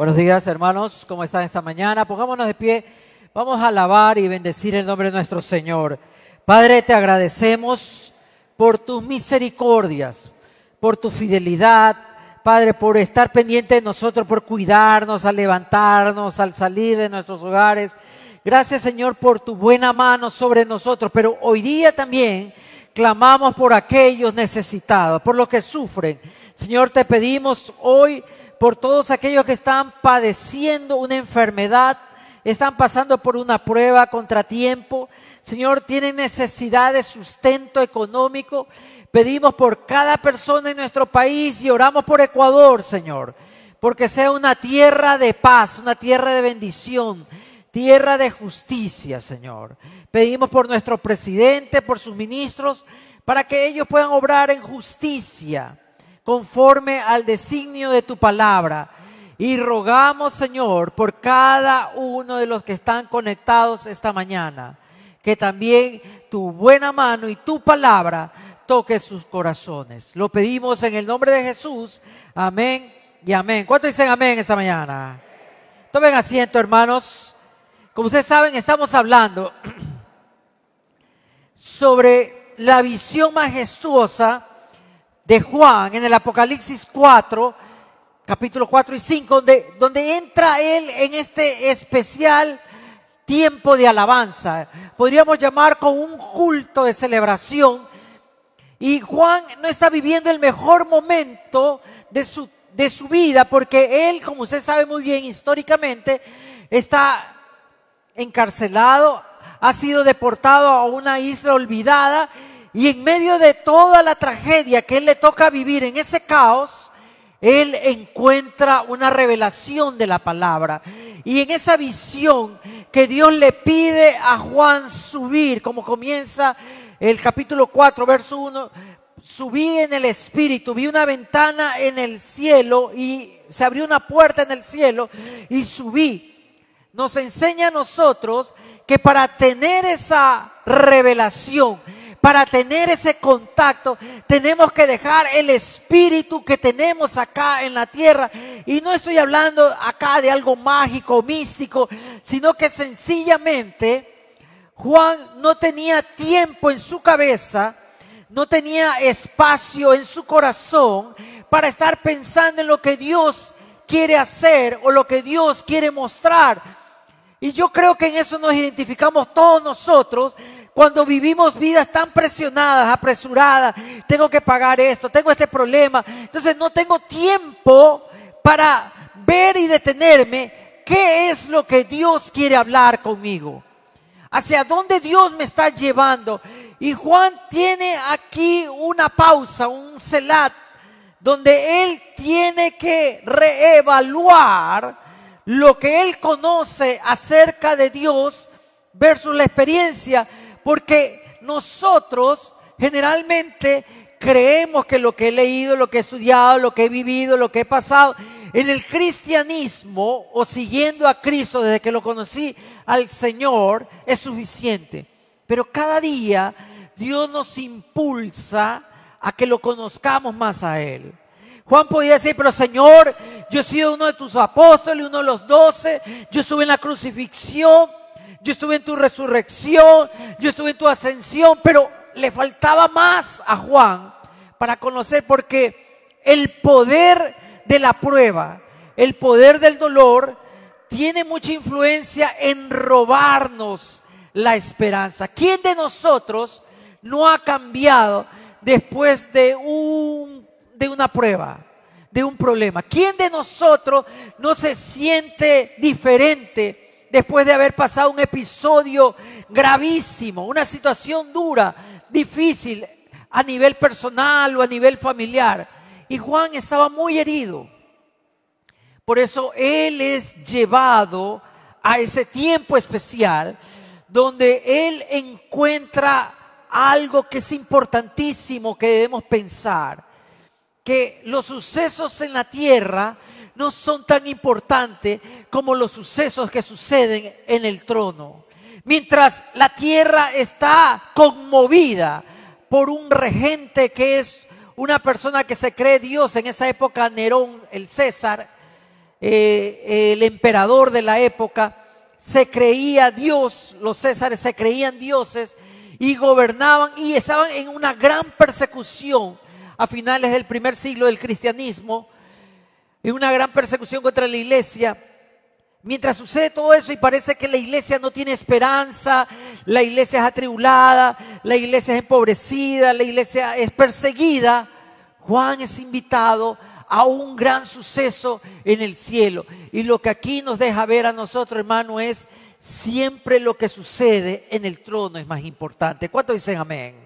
Buenos días, hermanos. ¿Cómo están esta mañana? Pongámonos de pie. Vamos a alabar y bendecir el nombre de nuestro Señor. Padre, te agradecemos por tus misericordias, por tu fidelidad, Padre, por estar pendiente de nosotros, por cuidarnos, al levantarnos, al salir de nuestros hogares. Gracias, Señor, por tu buena mano sobre nosotros. Pero hoy día también clamamos por aquellos necesitados, por los que sufren. Señor, te pedimos hoy por todos aquellos que están padeciendo una enfermedad, están pasando por una prueba, contratiempo. Señor, tienen necesidad de sustento económico. Pedimos por cada persona en nuestro país y oramos por Ecuador, Señor, porque sea una tierra de paz, una tierra de bendición, tierra de justicia, Señor. Pedimos por nuestro presidente, por sus ministros, para que ellos puedan obrar en justicia conforme al designio de tu palabra. Y rogamos, Señor, por cada uno de los que están conectados esta mañana, que también tu buena mano y tu palabra toque sus corazones. Lo pedimos en el nombre de Jesús. Amén y amén. ¿Cuántos dicen amén esta mañana? Tomen asiento, hermanos. Como ustedes saben, estamos hablando sobre la visión majestuosa de Juan en el Apocalipsis 4, capítulo 4 y 5, donde, donde entra él en este especial tiempo de alabanza. Podríamos llamar con un culto de celebración. Y Juan no está viviendo el mejor momento de su, de su vida porque él, como usted sabe muy bien históricamente, está encarcelado, ha sido deportado a una isla olvidada y en medio de toda la tragedia que él le toca vivir en ese caos, él encuentra una revelación de la palabra. Y en esa visión que Dios le pide a Juan subir, como comienza el capítulo 4, verso 1, subí en el espíritu, vi una ventana en el cielo y se abrió una puerta en el cielo y subí. Nos enseña a nosotros que para tener esa revelación, para tener ese contacto, tenemos que dejar el espíritu que tenemos acá en la tierra. Y no estoy hablando acá de algo mágico, místico, sino que sencillamente Juan no tenía tiempo en su cabeza, no tenía espacio en su corazón para estar pensando en lo que Dios quiere hacer o lo que Dios quiere mostrar. Y yo creo que en eso nos identificamos todos nosotros, cuando vivimos vidas tan presionadas, apresuradas, tengo que pagar esto, tengo este problema, entonces no tengo tiempo para ver y detenerme qué es lo que Dios quiere hablar conmigo, hacia dónde Dios me está llevando. Y Juan tiene aquí una pausa, un celat, donde él tiene que reevaluar lo que él conoce acerca de Dios versus la experiencia porque nosotros generalmente creemos que lo que he leído, lo que he estudiado, lo que he vivido, lo que he pasado en el cristianismo o siguiendo a Cristo desde que lo conocí al Señor es suficiente. Pero cada día Dios nos impulsa a que lo conozcamos más a Él. Juan podía decir, pero Señor, yo he sido uno de tus apóstoles, uno de los doce, yo estuve en la crucifixión, yo estuve en tu resurrección, yo estuve en tu ascensión, pero le faltaba más a Juan para conocer porque el poder de la prueba, el poder del dolor, tiene mucha influencia en robarnos la esperanza. ¿Quién de nosotros no ha cambiado después de, un, de una prueba? de un problema. ¿Quién de nosotros no se siente diferente después de haber pasado un episodio gravísimo, una situación dura, difícil a nivel personal o a nivel familiar. Y Juan estaba muy herido. Por eso él es llevado a ese tiempo especial donde él encuentra algo que es importantísimo que debemos pensar, que los sucesos en la tierra no son tan importantes como los sucesos que suceden en el trono. Mientras la tierra está conmovida por un regente que es una persona que se cree Dios, en esa época Nerón, el César, eh, el emperador de la época, se creía Dios, los césares se creían dioses y gobernaban y estaban en una gran persecución a finales del primer siglo del cristianismo, en una gran persecución contra la iglesia. Mientras sucede todo eso y parece que la iglesia no tiene esperanza, la iglesia es atribulada, la iglesia es empobrecida, la iglesia es perseguida, Juan es invitado a un gran suceso en el cielo. Y lo que aquí nos deja ver a nosotros, hermano, es siempre lo que sucede en el trono es más importante. ¿Cuántos dicen amén?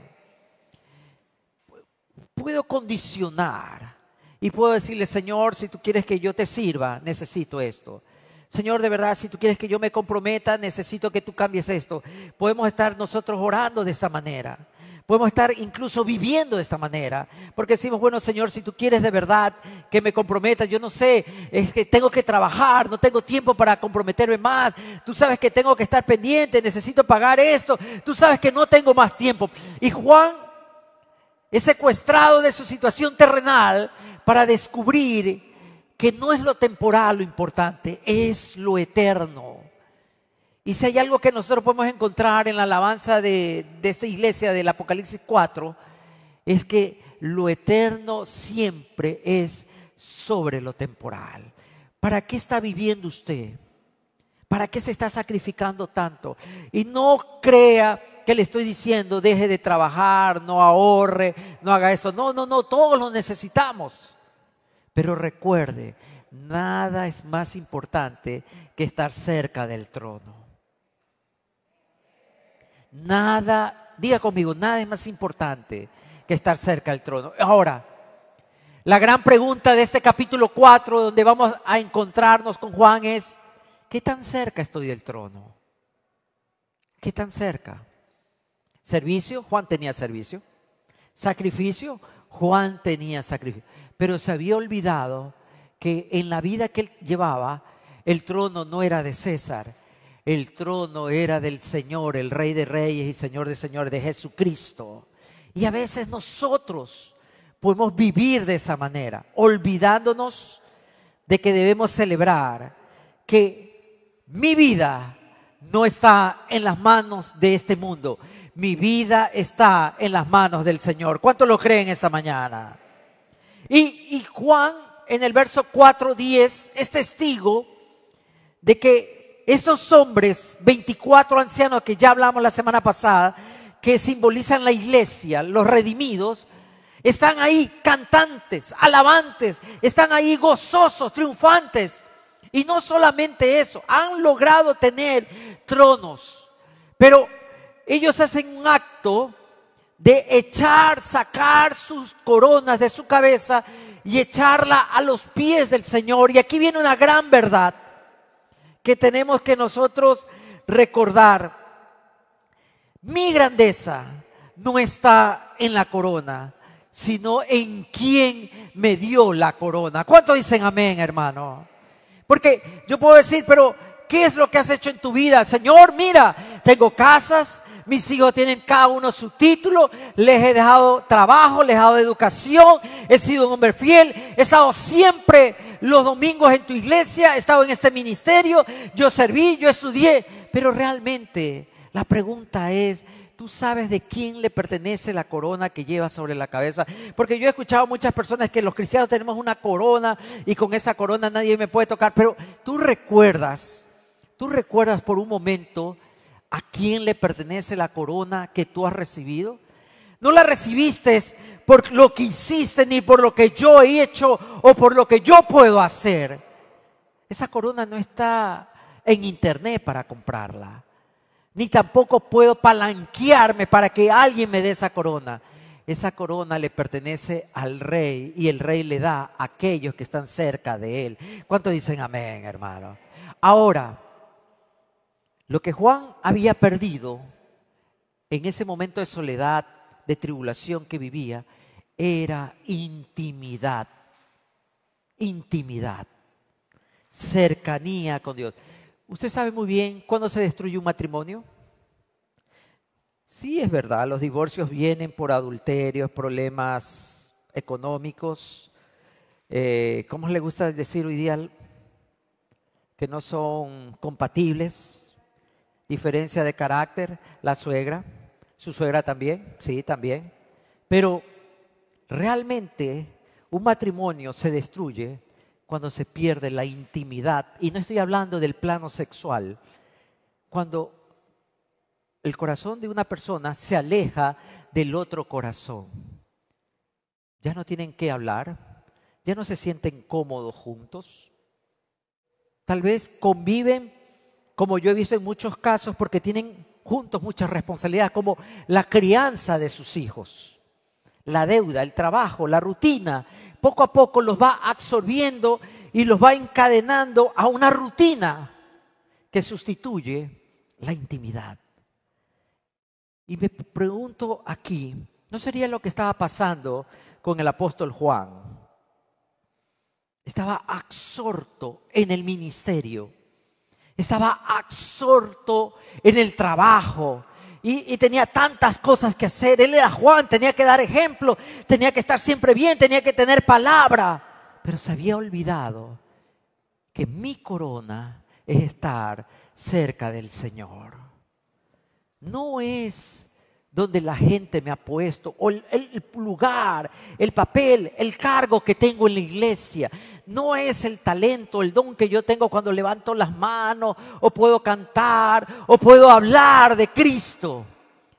Puedo condicionar y puedo decirle, Señor, si tú quieres que yo te sirva, necesito esto. Señor, de verdad, si tú quieres que yo me comprometa, necesito que tú cambies esto. Podemos estar nosotros orando de esta manera. Podemos estar incluso viviendo de esta manera, porque decimos, bueno Señor, si tú quieres de verdad que me comprometa, yo no sé, es que tengo que trabajar, no tengo tiempo para comprometerme más, tú sabes que tengo que estar pendiente, necesito pagar esto, tú sabes que no tengo más tiempo. Y Juan es secuestrado de su situación terrenal para descubrir que no es lo temporal lo importante, es lo eterno. Y si hay algo que nosotros podemos encontrar en la alabanza de, esta iglesia del Apocalipsis 4, es que lo eterno siempre es sobre lo temporal. ¿Para qué está viviendo usted? ¿Para qué se está sacrificando tanto? Y no crea que le estoy diciendo, deje de trabajar, no ahorre, no haga eso. No, no, no, todos lo necesitamos. Pero recuerde, nada es más importante que estar cerca del trono. Nada, diga conmigo, nada es más importante que estar cerca del trono. Ahora, la gran pregunta de este capítulo 4, donde vamos a encontrarnos con Juan, es, ¿qué tan cerca estoy del trono? ¿Qué tan cerca? Servicio, Juan tenía servicio. Sacrificio, Juan tenía sacrificio. Pero se había olvidado que en la vida que él llevaba, el trono no era de César, el trono era del Señor, el Rey de Reyes y Señor de Señores, de Jesucristo. Y a veces nosotros podemos vivir de esa manera, olvidándonos de que debemos celebrar que mi vida no está en las manos de este mundo, mi vida está en las manos del Señor. ¿Cuánto lo creen esa mañana? Y, y Juan en el verso 4.10 es testigo de que estos hombres, 24 ancianos que ya hablamos la semana pasada, que simbolizan la iglesia, los redimidos, están ahí cantantes, alabantes, están ahí gozosos, triunfantes. Y no solamente eso, han logrado tener tronos, pero ellos hacen un acto de echar, sacar sus coronas de su cabeza y echarla a los pies del Señor. Y aquí viene una gran verdad que tenemos que nosotros recordar. Mi grandeza no está en la corona, sino en quien me dio la corona. ¿Cuántos dicen amén, hermano? Porque yo puedo decir, pero ¿qué es lo que has hecho en tu vida? Señor, mira, tengo casas, mis hijos tienen cada uno su título, les he dejado trabajo, les he dado educación, he sido un hombre fiel, he estado siempre los domingos en tu iglesia, he estado en este ministerio, yo serví, yo estudié, pero realmente la pregunta es, ¿tú sabes de quién le pertenece la corona que lleva sobre la cabeza? Porque yo he escuchado muchas personas que los cristianos tenemos una corona y con esa corona nadie me puede tocar, pero tú recuerdas, tú recuerdas por un momento a quién le pertenece la corona que tú has recibido. No la recibiste por lo que hiciste, ni por lo que yo he hecho o por lo que yo puedo hacer. Esa corona no está en internet para comprarla. Ni tampoco puedo palanquearme para que alguien me dé esa corona. Esa corona le pertenece al rey y el rey le da a aquellos que están cerca de él. ¿Cuánto dicen amén, hermano? Ahora, lo que Juan había perdido en ese momento de soledad, de tribulación que vivía, era intimidad. Intimidad. Cercanía con Dios. ¿Usted sabe muy bien cuándo se destruye un matrimonio? Sí, es verdad, los divorcios vienen por adulterios, problemas económicos, eh, ¿cómo le gusta decir hoy día? que no son compatibles, diferencia de carácter, la suegra, su suegra también, sí, también. Pero realmente un matrimonio se destruye cuando se pierde la intimidad. Y no estoy hablando del plano sexual. Cuando el corazón de una persona se aleja del otro corazón. Ya no tienen que hablar, ya no se sienten cómodos juntos. Tal vez conviven, como yo he visto en muchos casos, porque tienen juntos muchas responsabilidades, como la crianza de sus hijos, la deuda, el trabajo, la rutina. Poco a poco los va absorbiendo y los va encadenando a una rutina que sustituye la intimidad. Y me pregunto aquí, ¿no sería lo que estaba pasando con el apóstol Juan? Estaba absorto en el ministerio, estaba absorto en el trabajo, y, tenía tantas cosas que hacer. Él era Juan, tenía que dar ejemplo, tenía que estar siempre bien, tenía que tener palabra. Pero se había olvidado que mi corona es estar cerca del Señor. No es donde la gente me ha puesto, o el, lugar, el papel, el cargo que tengo en la iglesia. No es el talento, el don que yo tengo cuando levanto las manos, o puedo cantar, o puedo hablar de Cristo.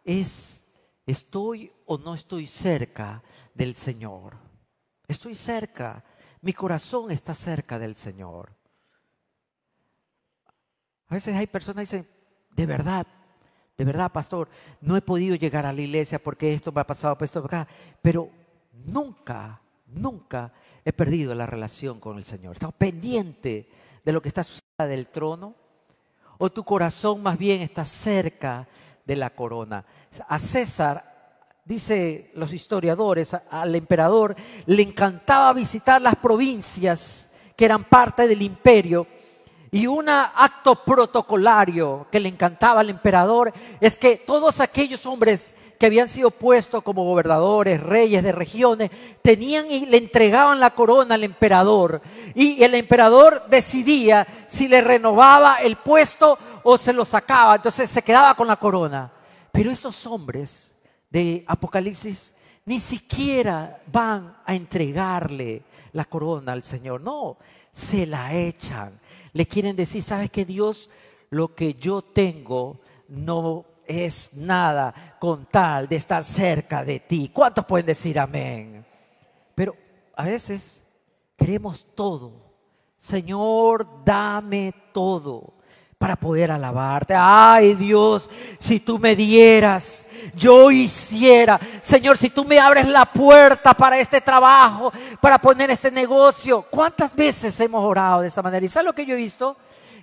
Es, estoy o no estoy cerca del Señor. Estoy cerca, mi corazón está cerca del Señor. A veces hay personas que dicen, de verdad, de verdad, pastor, no he podido llegar a la iglesia porque esto me ha pasado, por acá. Pero nunca, nunca he perdido la relación con el Señor. He estado pendiente de lo que está sucediendo del trono. O tu corazón más bien está cerca de la corona. A César, dice los historiadores, al emperador le encantaba visitar las provincias que eran parte del imperio y un acto protocolario que le encantaba al emperador es que todos aquellos hombres que habían sido puestos como gobernadores, reyes de regiones, tenían y le entregaban la corona al emperador. Y el emperador decidía si le renovaba el puesto o se lo sacaba. Entonces se quedaba con la corona. Pero esos hombres de Apocalipsis ni siquiera van a entregarle la corona al Señor. No, se la echan le quieren decir, sabes que Dios, lo que yo tengo no es nada con tal de estar cerca de ti. ¿Cuántos pueden decir amén? Pero a veces queremos todo. Señor, dame todo para poder alabarte. Ay Dios, si tú me dieras, yo hiciera. Señor, si tú me abres la puerta para este trabajo, para poner este negocio. ¿Cuántas veces hemos orado de esa manera? ¿Y sabes lo que yo he visto?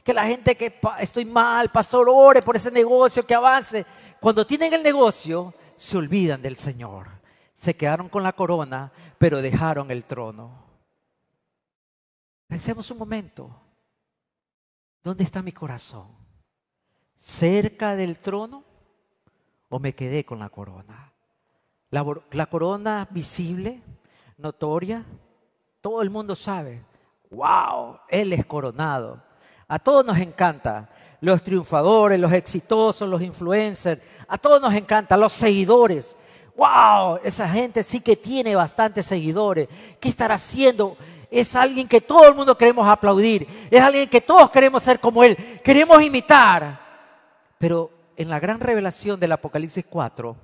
Que la gente que estoy mal, pastor, ore por ese negocio, que avance. Cuando tienen el negocio, se olvidan del Señor. Se quedaron con la corona, pero dejaron el trono. Pensemos un momento. ¿Dónde está mi corazón? ¿Cerca del trono o me quedé con la corona? La, corona visible, notoria, todo el mundo sabe. ¡Wow! Él es coronado. A todos nos encanta. Los triunfadores, los exitosos, los influencers. A todos nos encanta. Los seguidores. ¡Wow! Esa gente sí que tiene bastantes seguidores. ¿Qué estará haciendo? Es alguien que todo el mundo queremos aplaudir, es alguien que todos queremos ser como Él, queremos imitar. Pero en la gran revelación del Apocalipsis 4,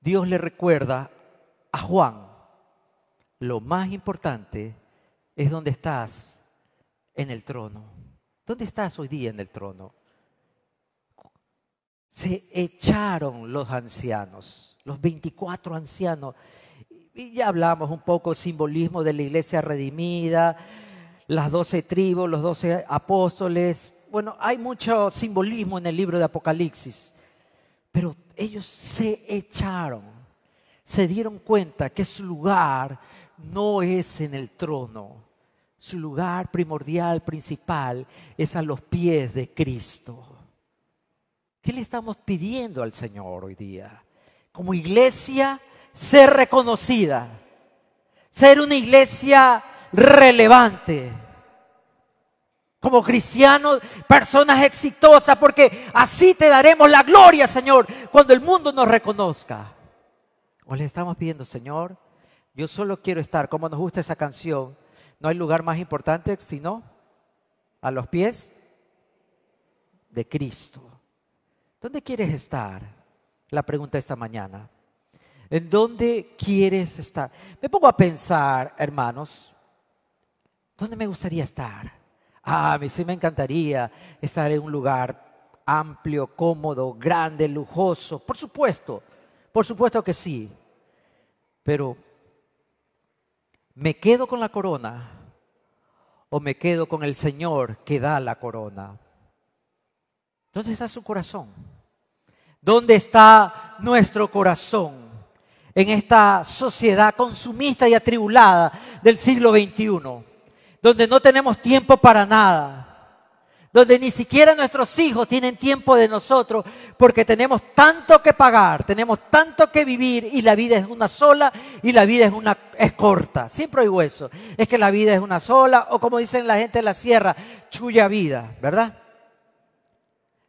Dios le recuerda a Juan, lo más importante es donde estás en el trono. ¿Dónde estás hoy día en el trono? Se echaron los ancianos, los 24 ancianos y ya hablamos un poco simbolismo de la iglesia redimida, las doce tribus, los doce apóstoles. Bueno, hay mucho simbolismo en el libro de Apocalipsis, pero ellos se echaron, se dieron cuenta que su lugar no es en el trono, su lugar primordial, principal, es a los pies de Cristo. ¿Qué le estamos pidiendo al Señor hoy día? Como iglesia, ser reconocida, ser una iglesia relevante. como cristianos, personas exitosas, porque así te daremos la gloria, Señor, cuando el mundo nos reconozca. O le estamos pidiendo, Señor, yo solo quiero estar, como nos gusta esa canción, no hay lugar más importante sino a los pies de Cristo. ¿Dónde quieres estar? La pregunta esta mañana. ¿En dónde quieres estar? Me pongo a pensar, hermanos, ¿dónde me gustaría estar? Ah, a mí sí me encantaría estar en un lugar amplio, cómodo, grande, lujoso. Por supuesto, por supuesto que sí. Pero, ¿me quedo con la corona o me quedo con el Señor que da la corona? ¿Dónde está su corazón? ¿Dónde está nuestro corazón? En esta sociedad consumista y atribulada del siglo XXI, donde no tenemos tiempo para nada, donde ni siquiera nuestros hijos tienen tiempo de nosotros, porque tenemos tanto que pagar, tenemos tanto que vivir y la vida es una sola y la vida es una es corta. Siempre oigo eso, es que la vida es una sola o como dicen la gente de la sierra, chuya vida, ¿verdad?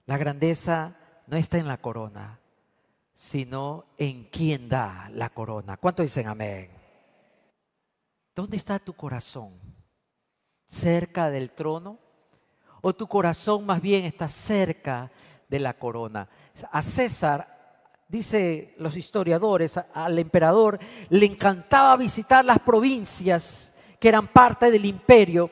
La grandeza no está en la corona, sino en quien da la corona. ¿Cuánto dicen amén? ¿Dónde está tu corazón? ¿Cerca del trono? ¿O tu corazón más bien está cerca de la corona? A César, dice los historiadores, al emperador le encantaba visitar las provincias que eran parte del imperio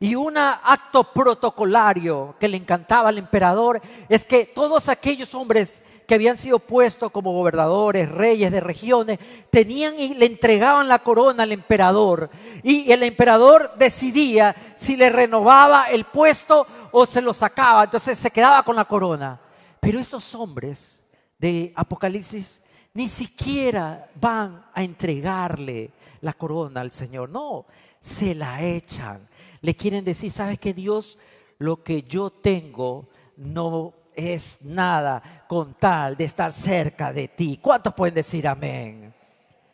y un acto protocolario que le encantaba al emperador es que todos aquellos hombres que habían sido puestos como gobernadores, reyes de regiones, tenían y le entregaban la corona al emperador. Y el emperador decidía si le renovaba el puesto o se lo sacaba. Entonces se quedaba con la corona. Pero esos hombres de Apocalipsis ni siquiera van a entregarle la corona al Señor. No, se la echan. Le quieren decir, ¿sabes que Dios? Lo que yo tengo no es nada con tal de estar cerca de ti. ¿Cuántos pueden decir amén?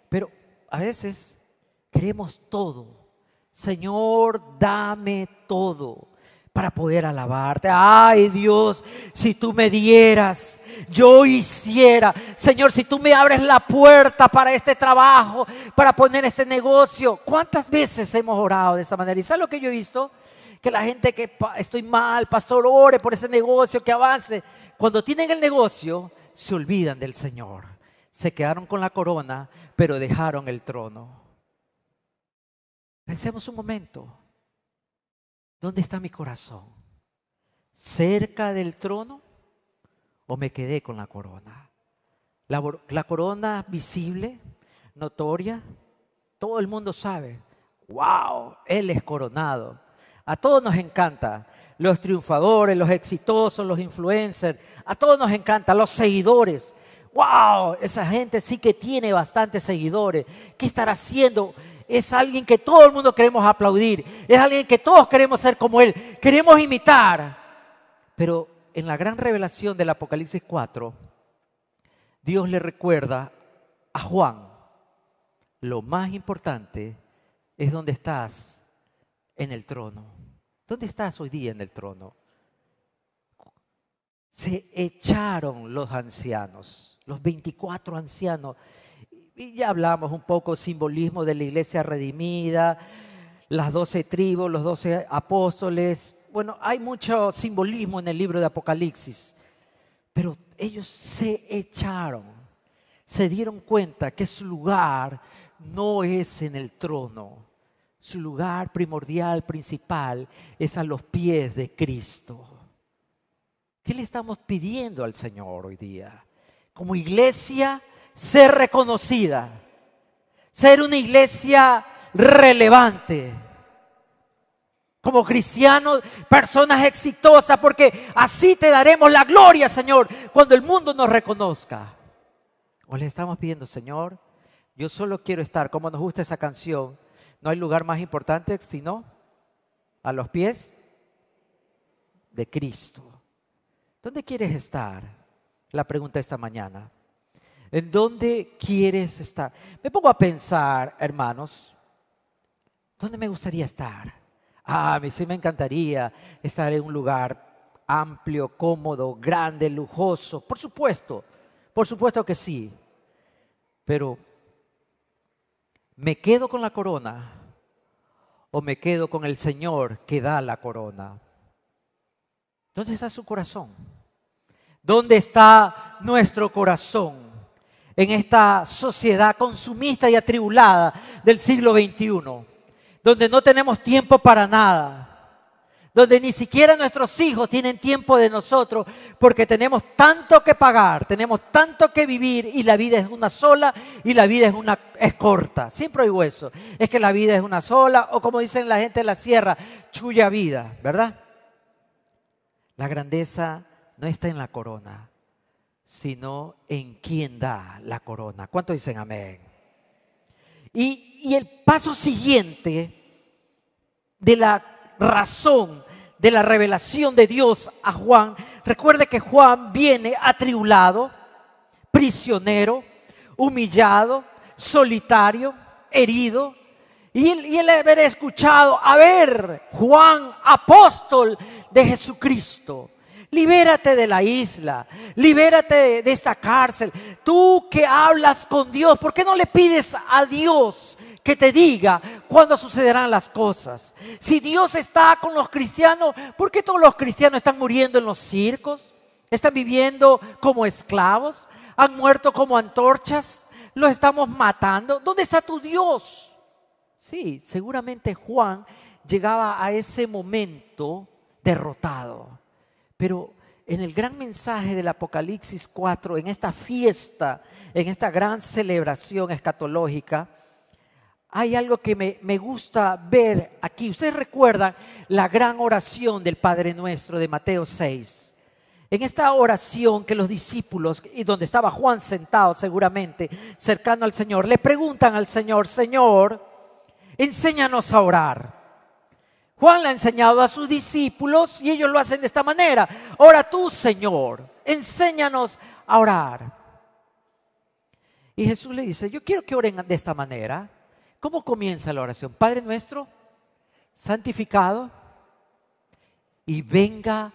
Pero a veces queremos todo. Señor, dame todo para poder alabarte. Ay Dios, si tú me dieras, yo hiciera. Señor, si tú me abres la puerta para este trabajo, para poner este negocio. ¿Cuántas veces hemos orado de esa manera? ¿Y sabes lo que yo he visto? que la gente que estoy mal, pastor, ore por ese negocio, que avance. Cuando tienen el negocio, se olvidan del Señor. Se quedaron con la corona, pero dejaron el trono. Pensemos un momento. ¿Dónde está mi corazón? ¿Cerca del trono o me quedé con la corona? La, corona visible, notoria, todo el mundo sabe. ¡Wow! Él es coronado. A todos nos encanta. Los triunfadores, los exitosos, los influencers. A todos nos encanta. Los seguidores. ¡Wow! Esa gente sí que tiene bastantes seguidores. ¿Qué estará haciendo? Es alguien que todo el mundo queremos aplaudir. Es alguien que todos queremos ser como él. Queremos imitar. Pero en la gran revelación del Apocalipsis 4, Dios le recuerda a Juan, lo más importante es donde estás en el trono. ¿Dónde estás hoy día en el trono? Se echaron los ancianos, los 24 ancianos. Y ya hablamos un poco simbolismo de la iglesia redimida, las doce tribus, los doce apóstoles. Bueno, hay mucho simbolismo en el libro de Apocalipsis, pero ellos se echaron, se dieron cuenta que su lugar no es en el trono, su lugar primordial, principal, es a los pies de Cristo. ¿Qué le estamos pidiendo al Señor hoy día? Como iglesia, ser reconocida, ser una iglesia relevante. Como cristianos, personas exitosas, porque así te daremos la gloria, Señor, cuando el mundo nos reconozca. O le estamos pidiendo, Señor, yo solo quiero estar, como nos gusta esa canción, no hay lugar más importante sino a los pies de Cristo. ¿Dónde quieres estar? La pregunta esta mañana. ¿En dónde quieres estar? Me pongo a pensar, hermanos, ¿dónde me gustaría estar? Ah, a mí sí me encantaría estar en un lugar amplio, cómodo, grande, lujoso. Por supuesto, por supuesto que sí. Pero, ¿me quedo con la corona o me quedo con el Señor que da la corona? ¿Dónde está su corazón? ¿Dónde está nuestro corazón en esta sociedad consumista y atribulada del siglo XXI? Donde no tenemos tiempo para nada donde ni siquiera nuestros hijos tienen tiempo de nosotros porque tenemos tanto que pagar, tenemos tanto que vivir y la vida es una sola y la vida es una es corta. Siempre oigo eso, es que la vida es una sola o como dicen la gente de la sierra, chuya vida, ¿verdad? La grandeza no está en la corona, sino en quien da la corona. ¿Cuánto dicen amén? Y, y el paso siguiente de la razón de la revelación de Dios a Juan, recuerde que Juan viene atribulado, prisionero, humillado, solitario, herido. Y él, y haber escuchado, a ver, Juan, apóstol de Jesucristo, libérate de la isla, libérate de, de esta cárcel. Tú que hablas con Dios, ¿por qué no le pides a Dios que te diga cuándo sucederán las cosas. Si Dios está con los cristianos, ¿por qué todos los cristianos están muriendo en los circos? ¿Están viviendo como esclavos? ¿Han muerto como antorchas? ¿Los estamos matando? ¿Dónde está tu Dios? Sí, seguramente Juan llegaba a ese momento derrotado. Pero en el gran mensaje del Apocalipsis 4, en esta fiesta, en esta gran celebración escatológica, hay algo que me, gusta ver aquí. Ustedes recuerdan la gran oración del Padre Nuestro de Mateo 6. En esta oración que los discípulos, y donde estaba Juan sentado seguramente, cercano al Señor, le preguntan al Señor, Señor, enséñanos a orar. Juan le ha enseñado a sus discípulos y ellos lo hacen de esta manera. Ora tú, Señor, enséñanos a orar. Y Jesús le dice, yo quiero que oren de esta manera. ¿Cómo comienza la oración? Padre nuestro, santificado, y venga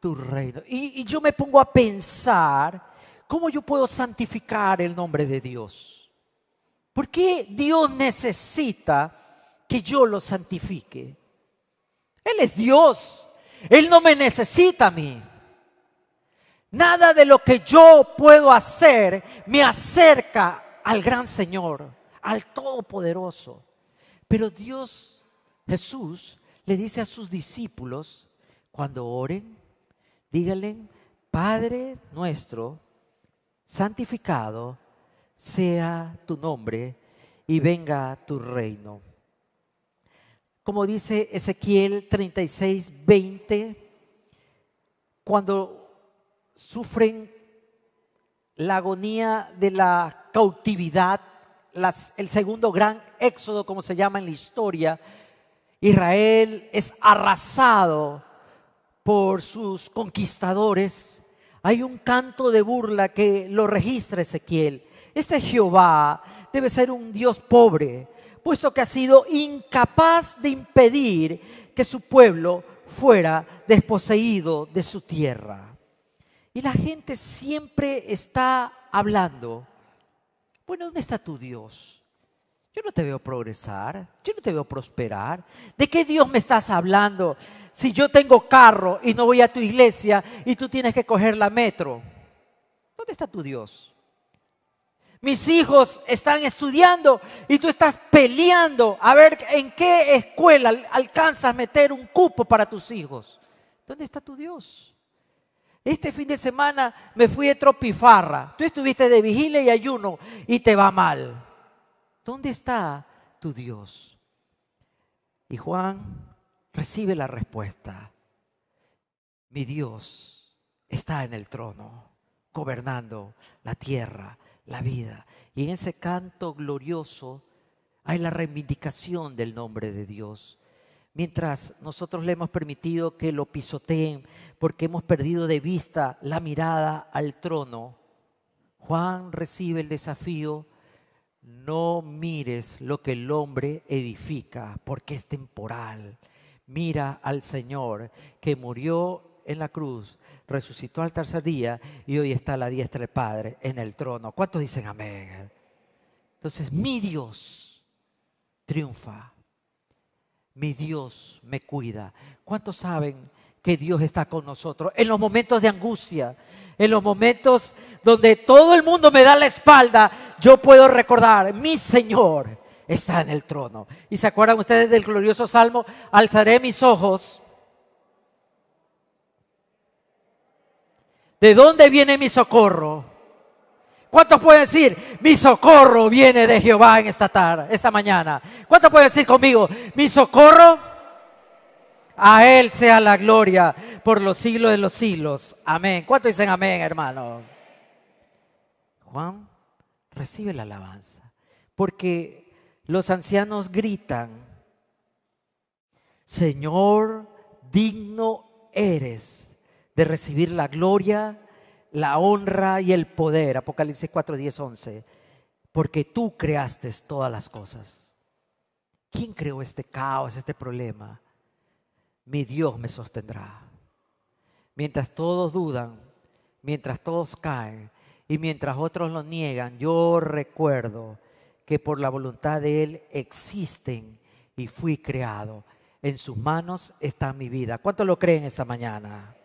tu reino. Y, yo me pongo a pensar, ¿cómo yo puedo santificar el nombre de Dios? ¿Por qué Dios necesita que yo lo santifique? Él es Dios. Él no me necesita a mí. Nada de lo que yo puedo hacer me acerca al gran Señor al Todopoderoso. Pero Dios, Jesús, le dice a sus discípulos, cuando oren, díganle, Padre nuestro, santificado sea tu nombre y venga tu reino. Como dice Ezequiel 36, 20, cuando sufren la agonía de la cautividad, el segundo gran éxodo, como se llama en la historia, Israel es arrasado por sus conquistadores. Hay un canto de burla que lo registra Ezequiel. Este Jehová debe ser un Dios pobre, puesto que ha sido incapaz de impedir que su pueblo fuera desposeído de su tierra. Y la gente siempre está hablando bueno, ¿dónde está tu Dios? Yo no te veo progresar, yo no te veo prosperar. ¿De qué Dios me estás hablando? Si yo tengo carro y no voy a tu iglesia y tú tienes que coger la metro, ¿dónde está tu Dios? Mis hijos están estudiando y tú estás peleando a ver en qué escuela alcanzas a meter un cupo para tus hijos. ¿Dónde está tu Dios? Este fin de semana me fui de tropifarra. Tú estuviste de vigilia y ayuno y te va mal. ¿Dónde está tu Dios? Y Juan recibe la respuesta. Mi Dios está en el trono, gobernando la tierra, la vida. Y en ese canto glorioso hay la reivindicación del nombre de Dios mientras nosotros le hemos permitido que lo pisoteen porque hemos perdido de vista la mirada al trono, Juan recibe el desafío, no mires lo que el hombre edifica porque es temporal, Mira al Señor que murió en la cruz, resucitó al tercer día y hoy está la diestra del Padre en el trono. ¿Cuántos dicen amén? Entonces, mi Dios triunfa. Mi Dios me cuida. ¿Cuántos saben que Dios está con nosotros en los momentos de angustia, en los momentos donde todo el mundo me da la espalda? Yo puedo recordar, mi Señor está en el trono. ¿Y se acuerdan ustedes del glorioso salmo? Alzaré mis ojos. ¿De dónde viene mi socorro? ¿Cuántos pueden decir, mi socorro viene de Jehová en esta tarde, esta mañana? ¿Cuántos pueden decir conmigo, mi socorro? A Él sea la gloria por los siglos de los siglos. Amén. ¿Cuántos dicen amén, hermano? Juan recibe la alabanza. Porque los ancianos gritan, Señor, digno eres de recibir la gloria, la honra y el poder. Apocalipsis 4, 10, 11. Porque tú creaste todas las cosas. ¿Quién creó este caos, este problema? Mi Dios me sostendrá. Mientras todos dudan, mientras todos caen y mientras otros lo niegan, yo recuerdo que por la voluntad de Él existen y fui creado. En sus manos está mi vida. ¿Cuánto lo creen esta mañana?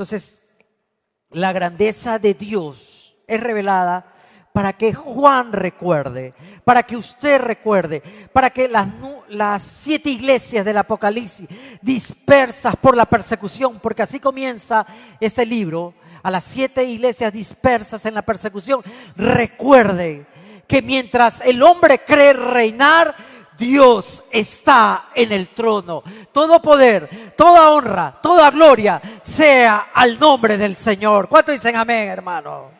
Entonces, la grandeza de Dios es revelada para que Juan recuerde, para que usted recuerde, para que las, las, siete iglesias del Apocalipsis dispersas por la persecución, porque así comienza este libro, a las siete iglesias dispersas en la persecución, recuerde que mientras el hombre cree reinar, Dios está en el trono. Todo poder, toda honra, toda gloria sea al nombre del Señor. ¿Cuánto dicen amén, hermano?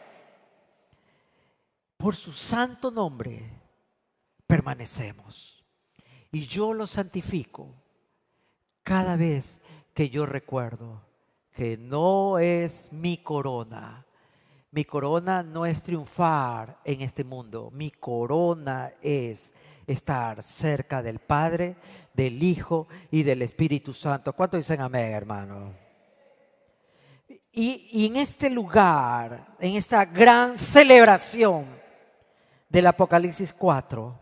Por su santo nombre permanecemos. Y yo lo santifico cada vez que yo recuerdo que no es mi corona, mi corona no es triunfar en este mundo, mi corona es estar cerca del Padre, del Hijo y del Espíritu Santo. ¿Cuánto dicen amén, hermano? Y, en este lugar, en esta gran celebración del Apocalipsis 4,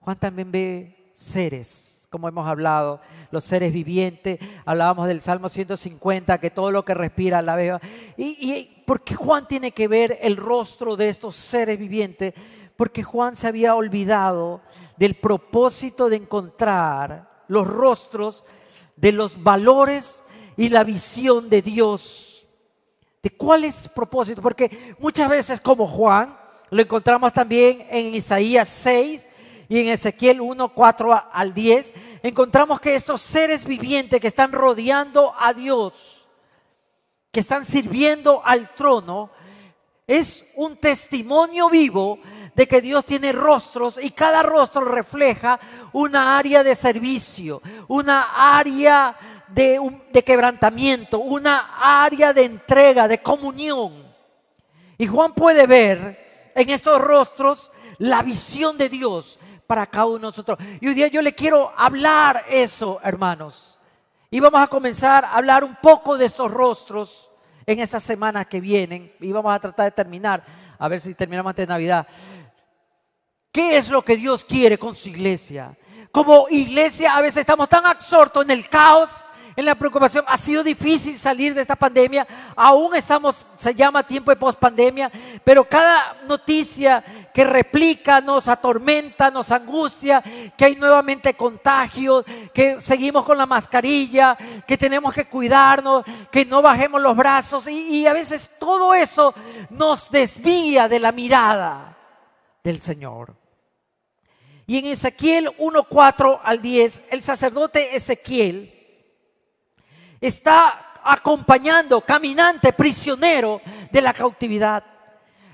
Juan también ve seres como hemos hablado, los seres vivientes, hablábamos del Salmo 150, que todo lo que respira la vea. ¿Y, y por qué Juan tiene que ver el rostro de estos seres vivientes? Porque Juan se había olvidado del propósito de encontrar los rostros de los valores y la visión de Dios. ¿De cuál es propósito? Porque muchas veces como Juan, lo encontramos también en Isaías 6, y en Ezequiel 1, 4 al 10, encontramos que estos seres vivientes que están rodeando a Dios, que están sirviendo al trono, es un testimonio vivo de que Dios tiene rostros y cada rostro refleja una área de servicio, una área de, quebrantamiento, una área de entrega, de comunión. Y Juan puede ver en estos rostros la visión de Dios, para cada uno de nosotros. Y hoy día yo le quiero hablar eso, hermanos. Y vamos a comenzar a hablar un poco de estos rostros en estas semanas que vienen. Y vamos a tratar de terminar, a ver si terminamos antes de Navidad. ¿Qué es lo que Dios quiere con su iglesia? Como iglesia a veces estamos tan absortos en el caos, en la preocupación. Ha sido difícil salir de esta pandemia. Aún estamos, se llama tiempo de pospandemia, pero cada noticia que replica nos atormenta, nos angustia, que hay nuevamente contagios, que seguimos con la mascarilla, que tenemos que cuidarnos, que no bajemos los brazos y, y a veces todo eso nos desvía de la mirada del Señor. Y en Ezequiel 1.4 al 10, el sacerdote Ezequiel, está acompañando, caminante, prisionero de la cautividad.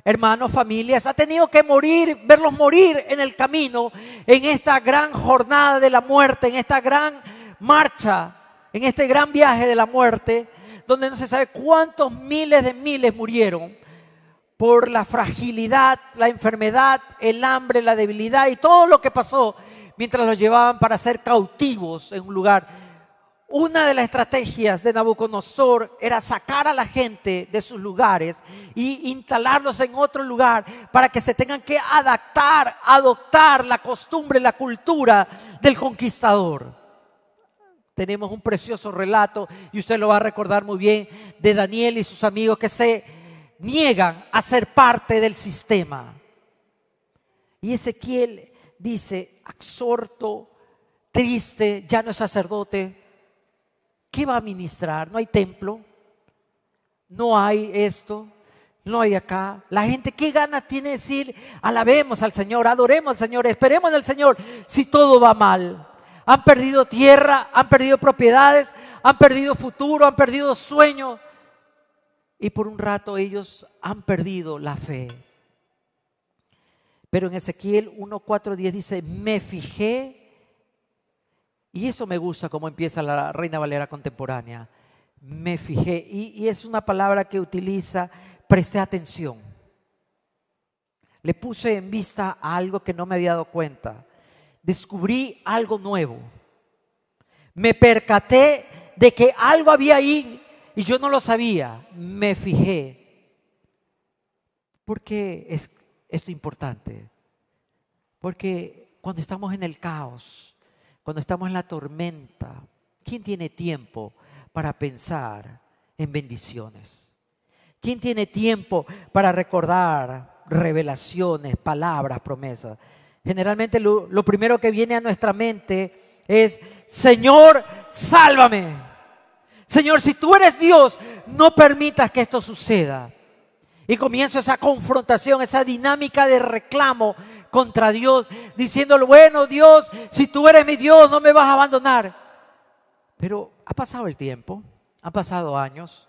Hermanos, familias, ha tenido que morir, verlos morir en el camino, en esta gran jornada de la muerte, en esta gran marcha, en este gran viaje de la muerte, donde no se sabe cuántos miles de miles murieron por la fragilidad, la enfermedad, el hambre, la debilidad y todo lo que pasó mientras los llevaban para ser cautivos en un lugar una de las estrategias de Nabucodonosor era sacar a la gente de sus lugares y instalarlos en otro lugar para que se tengan que adaptar, adoptar la costumbre, la cultura del conquistador. Tenemos un precioso relato, y usted lo va a recordar muy bien, de Daniel y sus amigos que se niegan a ser parte del sistema. Y Ezequiel dice, exhorto, triste, ya no es sacerdote, ¿qué va a ministrar? No hay templo, no hay esto, no hay acá. La gente, ¿qué ganas tiene de decir, alabemos al Señor, adoremos al Señor, esperemos al Señor si todo va mal? Han perdido tierra, han perdido propiedades, han perdido futuro, han perdido sueños. Y por un rato ellos han perdido la fe. Pero en Ezequiel 1.4.10 dice, me fijé y eso me gusta como empieza la Reina Valera contemporánea. Me fijé. Y, es una palabra que utiliza, presté atención. Le puse en vista algo que no me había dado cuenta. Descubrí algo nuevo. Me percaté de que algo había ahí y yo no lo sabía. Me fijé. ¿Por qué es esto importante? Porque cuando estamos en el caos, cuando estamos en la tormenta, ¿quién tiene tiempo para pensar en bendiciones? ¿Quién tiene tiempo para recordar revelaciones, palabras, promesas? Generalmente lo, primero que viene a nuestra mente es, Señor, sálvame. Señor, si tú eres Dios, no permitas que esto suceda. Y comienzo esa confrontación, esa dinámica de reclamo contra Dios, diciéndole, bueno Dios, si tú eres mi Dios, no me vas a abandonar. Pero ha pasado el tiempo, han pasado años,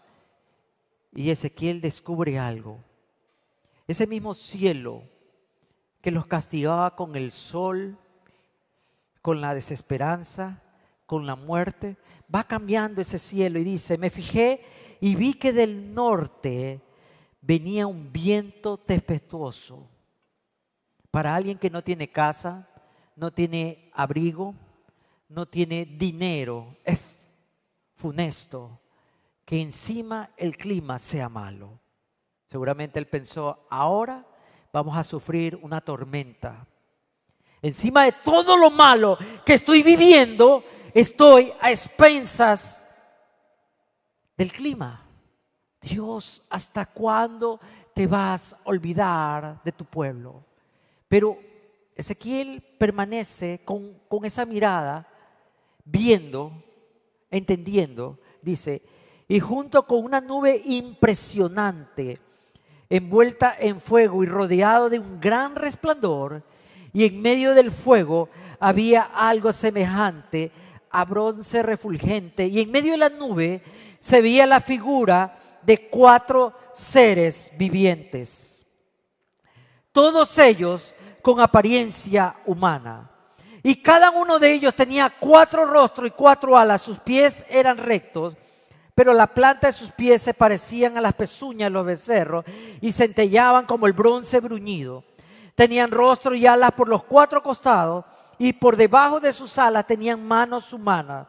y Ezequiel descubre algo. Ese mismo cielo que los castigaba con el sol, con la desesperanza, con la muerte, va cambiando ese cielo y dice, me fijé y vi que del norte venía un viento tempestuoso para alguien que no tiene casa, no tiene abrigo, no tiene dinero, es funesto que encima el clima sea malo. Seguramente él pensó, ahora vamos a sufrir una tormenta. Encima de todo lo malo que estoy viviendo, estoy a expensas del clima. Dios, ¿hasta cuándo te vas a olvidar de tu pueblo? Pero Ezequiel permanece con, esa mirada, viendo, entendiendo, dice, y junto con una nube impresionante, envuelta en fuego y rodeado de un gran resplandor, y en medio del fuego había algo semejante a bronce refulgente, y en medio de la nube se veía la figura de cuatro seres vivientes todos ellos con apariencia humana. Y cada uno de ellos tenía cuatro rostros y cuatro alas, sus pies eran rectos, pero la planta de sus pies se parecían a las pezuñas de los becerros y centellaban como el bronce bruñido. Tenían rostro y alas por los cuatro costados y por debajo de sus alas tenían manos humanas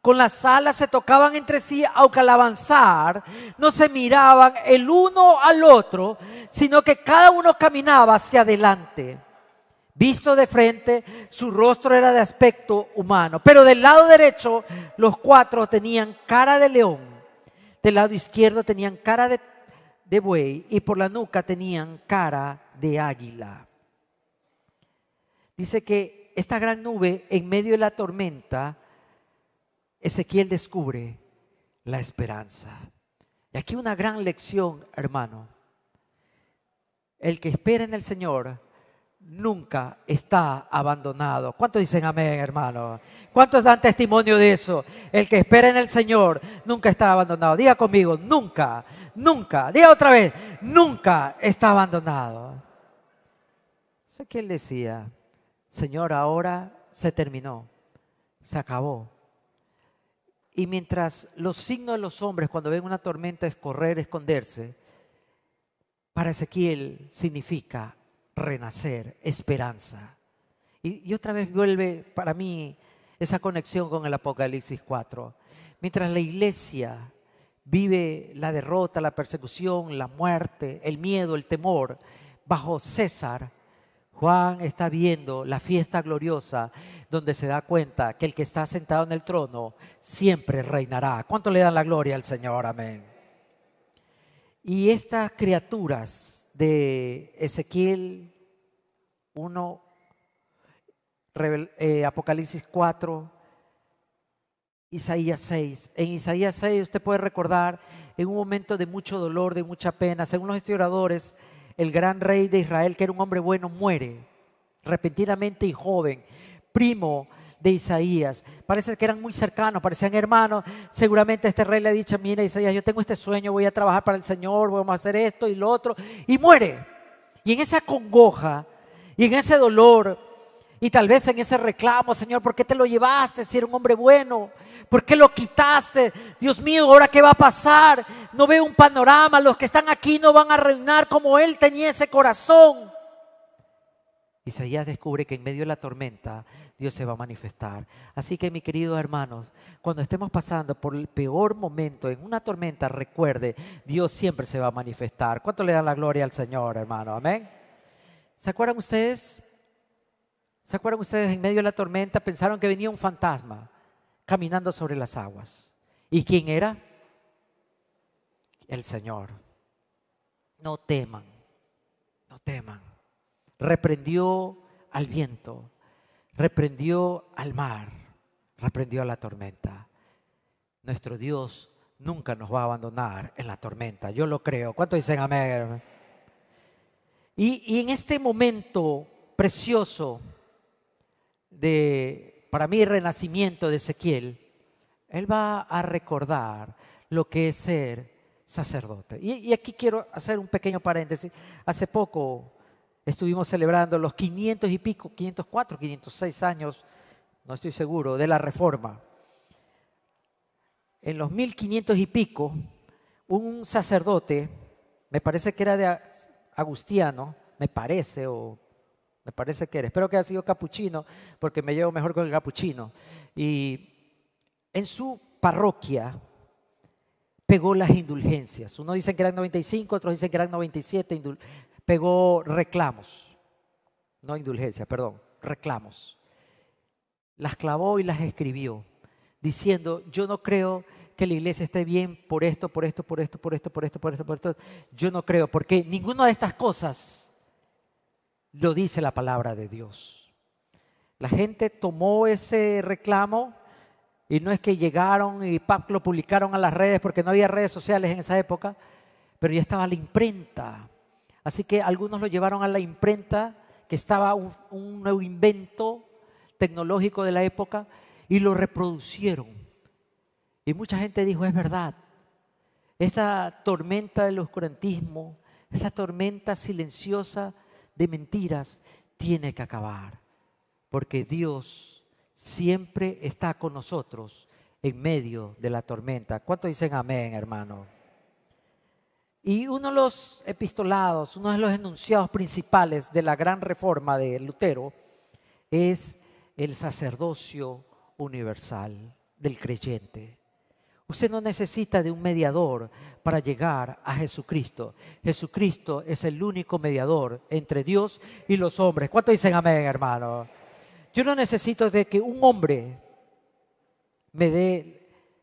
con las alas se tocaban entre sí, aunque al avanzar no se miraban el uno al otro, sino que cada uno caminaba hacia adelante. Visto de frente, su rostro era de aspecto humano, pero del lado derecho los cuatro tenían cara de león, del lado izquierdo tenían cara de, de buey y por la nuca tenían cara de águila. Dice que esta gran nube en medio de la tormenta, Ezequiel descubre la esperanza. Y aquí una gran lección, hermano. El que espera en el Señor nunca está abandonado. ¿Cuántos dicen amén, hermano? ¿Cuántos dan testimonio de eso? El que espera en el Señor nunca está abandonado. Diga conmigo, nunca, nunca. Diga otra vez, nunca está abandonado. Él decía, Señor, ahora se terminó, se acabó. Y mientras los signos de los hombres cuando ven una tormenta es correr, esconderse, para Ezequiel significa renacer, esperanza. Y, otra vez vuelve para mí esa conexión con el Apocalipsis 4. Mientras la iglesia vive la derrota, la persecución, la muerte, el miedo, el temor, bajo César, Juan está viendo la fiesta gloriosa donde se da cuenta que el que está sentado en el trono siempre reinará. ¿Cuánto le dan la gloria al Señor? Amén. Y estas criaturas de Ezequiel 1, eh, Apocalipsis 4, Isaías 6. En Isaías 6 usted puede recordar en un momento de mucho dolor, de mucha pena, según los historiadores, el gran rey de Israel, que era un hombre bueno, muere repentinamente y joven, primo de Isaías. Parece que eran muy cercanos, parecían hermanos. Seguramente este rey le ha dicho, mira Isaías, yo tengo este sueño, voy a trabajar para el Señor, vamos a hacer esto y lo otro. Y muere. Y en esa congoja y en ese dolor y tal vez en ese reclamo, Señor, ¿por qué te lo llevaste si era un hombre bueno? ¿Por qué lo quitaste? Dios mío, ¿ahora qué va a pasar? No veo un panorama, los que están aquí no van a reinar como Él tenía ese corazón. Isaías descubre que en medio de la tormenta Dios se va a manifestar. Así que, mis queridos hermanos, cuando estemos pasando por el peor momento en una tormenta, recuerde, Dios siempre se va a manifestar. ¿Cuánto le dan la gloria al Señor, hermano? Amén. ¿Se acuerdan ustedes? ¿Se acuerdan ustedes en medio de la tormenta pensaron que venía un fantasma caminando sobre las aguas? ¿Y quién era? El Señor. No teman, no teman. Reprendió al viento, reprendió al mar, reprendió a la tormenta. Nuestro Dios nunca nos va a abandonar en la tormenta. Yo lo creo. ¿Cuánto dicen amén? Y, y en este momento precioso, de, para mí, renacimiento de Ezequiel, él va a recordar lo que es ser sacerdote. Y, aquí quiero hacer un pequeño paréntesis. Hace poco estuvimos celebrando los 500 y pico, 504, 506 años, no estoy seguro, de la reforma. En los 1500 y pico, un sacerdote, me parece que era de Agustiano, me parece, o me parece que era. Espero que haya sido capuchino, porque me llevo mejor con el capuchino. Y en su parroquia pegó las indulgencias. Uno dice que eran 95, otros dicen que eran 97. Pegó reclamos. No indulgencias, perdón, reclamos. Las clavó y las escribió, diciendo, yo no creo que la iglesia esté bien por esto, por esto, por esto, por esto, por esto, por esto, por esto. Yo no creo, porque ninguna de estas cosas lo dice la palabra de Dios. La gente tomó ese reclamo y no es que llegaron y lo publicaron a las redes porque no había redes sociales en esa época, pero ya estaba la imprenta. Así que algunos lo llevaron a la imprenta, que estaba un, nuevo invento tecnológico de la época, y lo reproducieron. Y mucha gente dijo, es verdad, esta tormenta del oscurantismo, esa tormenta silenciosa, de mentiras tiene que acabar, porque Dios siempre está con nosotros en medio de la tormenta. ¿Cuánto dicen amén, hermano? Y uno de los epistolados, uno de los enunciados principales de la gran reforma de Lutero es el sacerdocio universal del creyente. Usted no necesita de un mediador para llegar a Jesucristo. Jesucristo es el único mediador entre Dios y los hombres. ¿Cuánto dicen amén, hermano? Yo no necesito de que un hombre me dé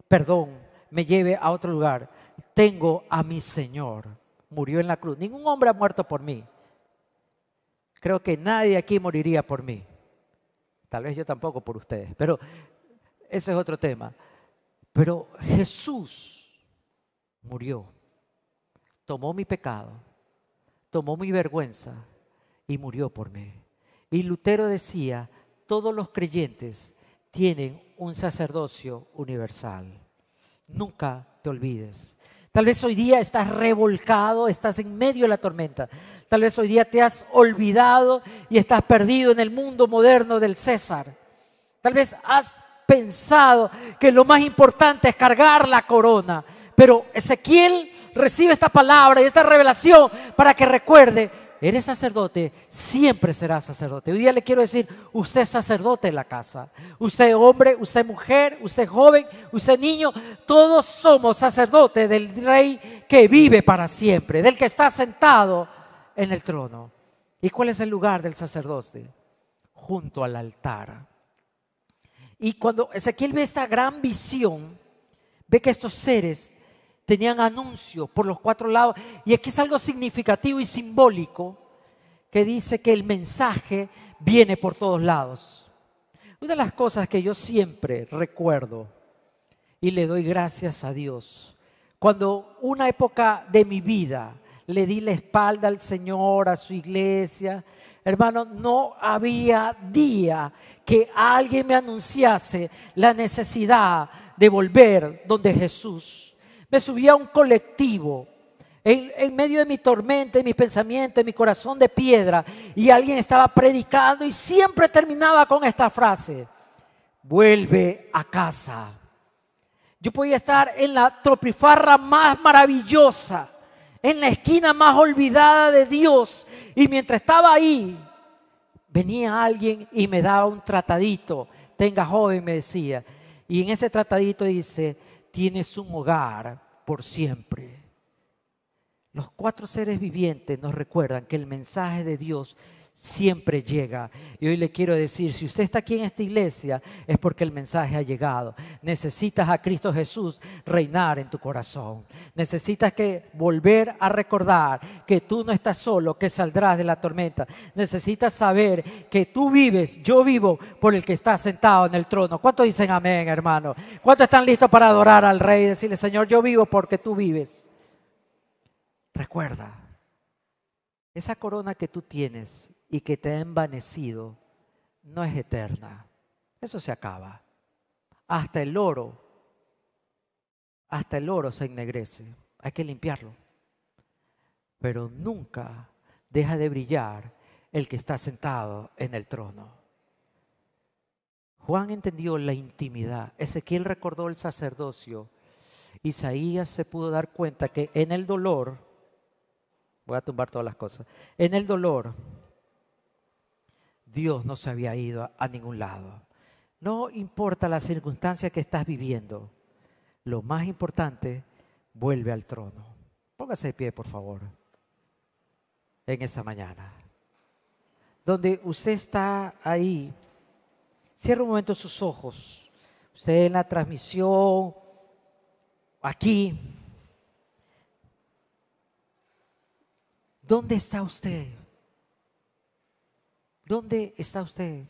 perdón, me lleve a otro lugar. Tengo a mi Señor. Murió en la cruz. Ningún hombre ha muerto por mí. Creo que nadie aquí moriría por mí. Tal vez yo tampoco por ustedes, pero ese es otro tema. Pero Jesús murió, tomó mi pecado, tomó mi vergüenza y murió por mí. Y Lutero decía, todos los creyentes tienen un sacerdocio universal. Nunca te olvides. Tal vez hoy día estás revolcado, estás en medio de la tormenta. Tal vez hoy día te has olvidado y estás perdido en el mundo moderno del César. Tal vez has pensado que lo más importante es cargar la corona. Pero Ezequiel recibe esta palabra y esta revelación para que recuerde, eres sacerdote, siempre serás sacerdote. Hoy día le quiero decir, usted es sacerdote en la casa. Usted hombre, usted mujer, usted joven, usted niño, todos somos sacerdotes del rey que vive para siempre, del que está sentado en el trono. ¿Y cuál es el lugar del sacerdote? Junto al altar. Y cuando Ezequiel ve esta gran visión, ve que estos seres tenían anuncios por los cuatro lados. Y aquí es algo significativo y simbólico que dice que el mensaje viene por todos lados. Una de las cosas que yo siempre recuerdo y le doy gracias a Dios, cuando una época de mi vida le di la espalda al Señor, a su iglesia, hermano, no había día que alguien me anunciase la necesidad de volver donde Jesús me subía a un colectivo en, medio de mi tormenta, de mis pensamientos, de mi corazón de piedra, y alguien estaba predicando y siempre terminaba con esta frase, vuelve a casa. Yo podía estar en la tropifarra más maravillosa, en la esquina más olvidada de Dios, y mientras estaba ahí, venía alguien y me daba un tratadito, tenga joven, me decía, y en ese tratadito dice, tienes un hogar por siempre. Los cuatro seres vivientes nos recuerdan que el mensaje de Dios siempre llega. Y hoy le quiero decir, si usted está aquí en esta iglesia, es porque el mensaje ha llegado. Necesitas a Cristo Jesús reinar en tu corazón. Necesitas que volver a recordar que tú no estás solo, que saldrás de la tormenta. Necesitas saber que tú vives, yo vivo por el que está sentado en el trono. ¿Cuántos dicen amén, hermano? ¿Cuántos están listos para adorar al rey y decirle, Señor, yo vivo porque tú vives? Recuerda, esa corona que tú tienes y que te ha envanecido no es eterna. Eso se acaba. Hasta el oro, hasta el oro se ennegrece. Hay que limpiarlo. Pero nunca deja de brillar el que está sentado en el trono. Juan entendió la intimidad. Ezequiel recordó el sacerdocio. Isaías se pudo dar cuenta que en el dolor, voy a tumbar todas las cosas, en el dolor Dios no se había ido a, ningún lado. No importa la circunstancia que estás viviendo, lo más importante, vuelve al trono. Póngase de pie, por favor, en esa mañana. Donde usted está ahí, cierra un momento sus ojos. Usted en la transmisión, aquí. ¿Dónde está usted? ¿Dónde está usted?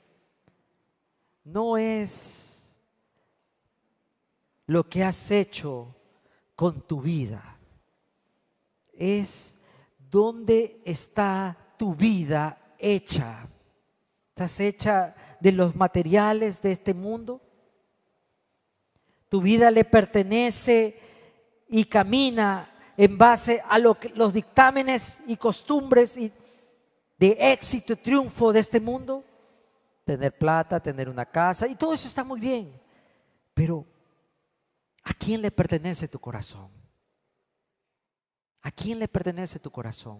No es lo que has hecho con tu vida. Es dónde está tu vida hecha. ¿Estás hecha de los materiales de este mundo? Tu vida le pertenece y camina en base a los dictámenes y costumbres y de éxito, triunfo de este mundo, tener plata, tener una casa, y todo eso está muy bien. Pero, ¿a quién le pertenece tu corazón? ¿A quién le pertenece tu corazón?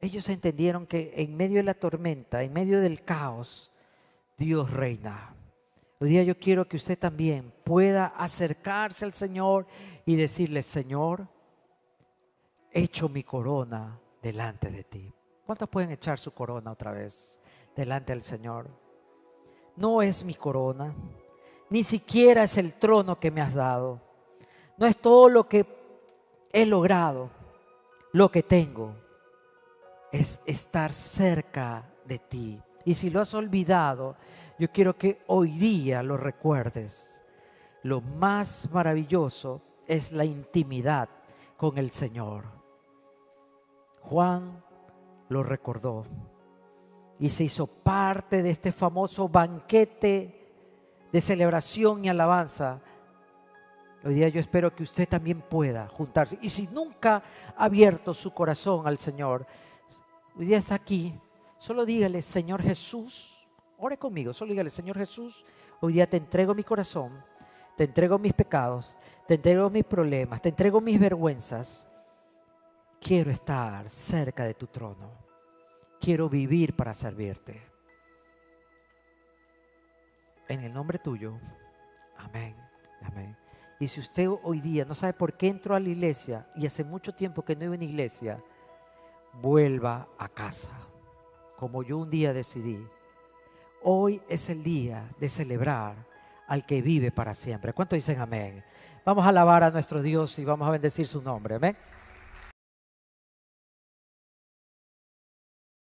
Ellos entendieron que en medio de la tormenta, en medio del caos, Dios reina. Hoy día yo quiero que usted también pueda acercarse al Señor y decirle, Señor, hecho mi corona delante de ti. ¿Cuántos pueden echar su corona otra vez delante del Señor? No es mi corona, ni siquiera es el trono que me has dado. No es todo lo que he logrado, lo que tengo. Es estar cerca de ti. Y si lo has olvidado, yo quiero que hoy día lo recuerdes. Lo más maravilloso es la intimidad con el Señor. Juan lo recordó y se hizo parte de este famoso banquete de celebración y alabanza. Hoy día yo espero que usted también pueda juntarse. Y si nunca ha abierto su corazón al Señor, hoy día está aquí, solo dígale, Señor Jesús, ore conmigo, solo dígale, Señor Jesús, hoy día te entrego mi corazón, te entrego mis pecados, te entrego mis problemas, te entrego mis vergüenzas quiero estar cerca de tu trono. Quiero vivir para servirte. En el nombre tuyo. Amén. Amén. Y si usted hoy día no sabe por qué entró a la iglesia y hace mucho tiempo que no iba en iglesia, vuelva a casa, como yo un día decidí. Hoy es el día de celebrar al que vive para siempre. ¿Cuánto dicen amén? Vamos a alabar a nuestro Dios y vamos a bendecir su nombre. Amén.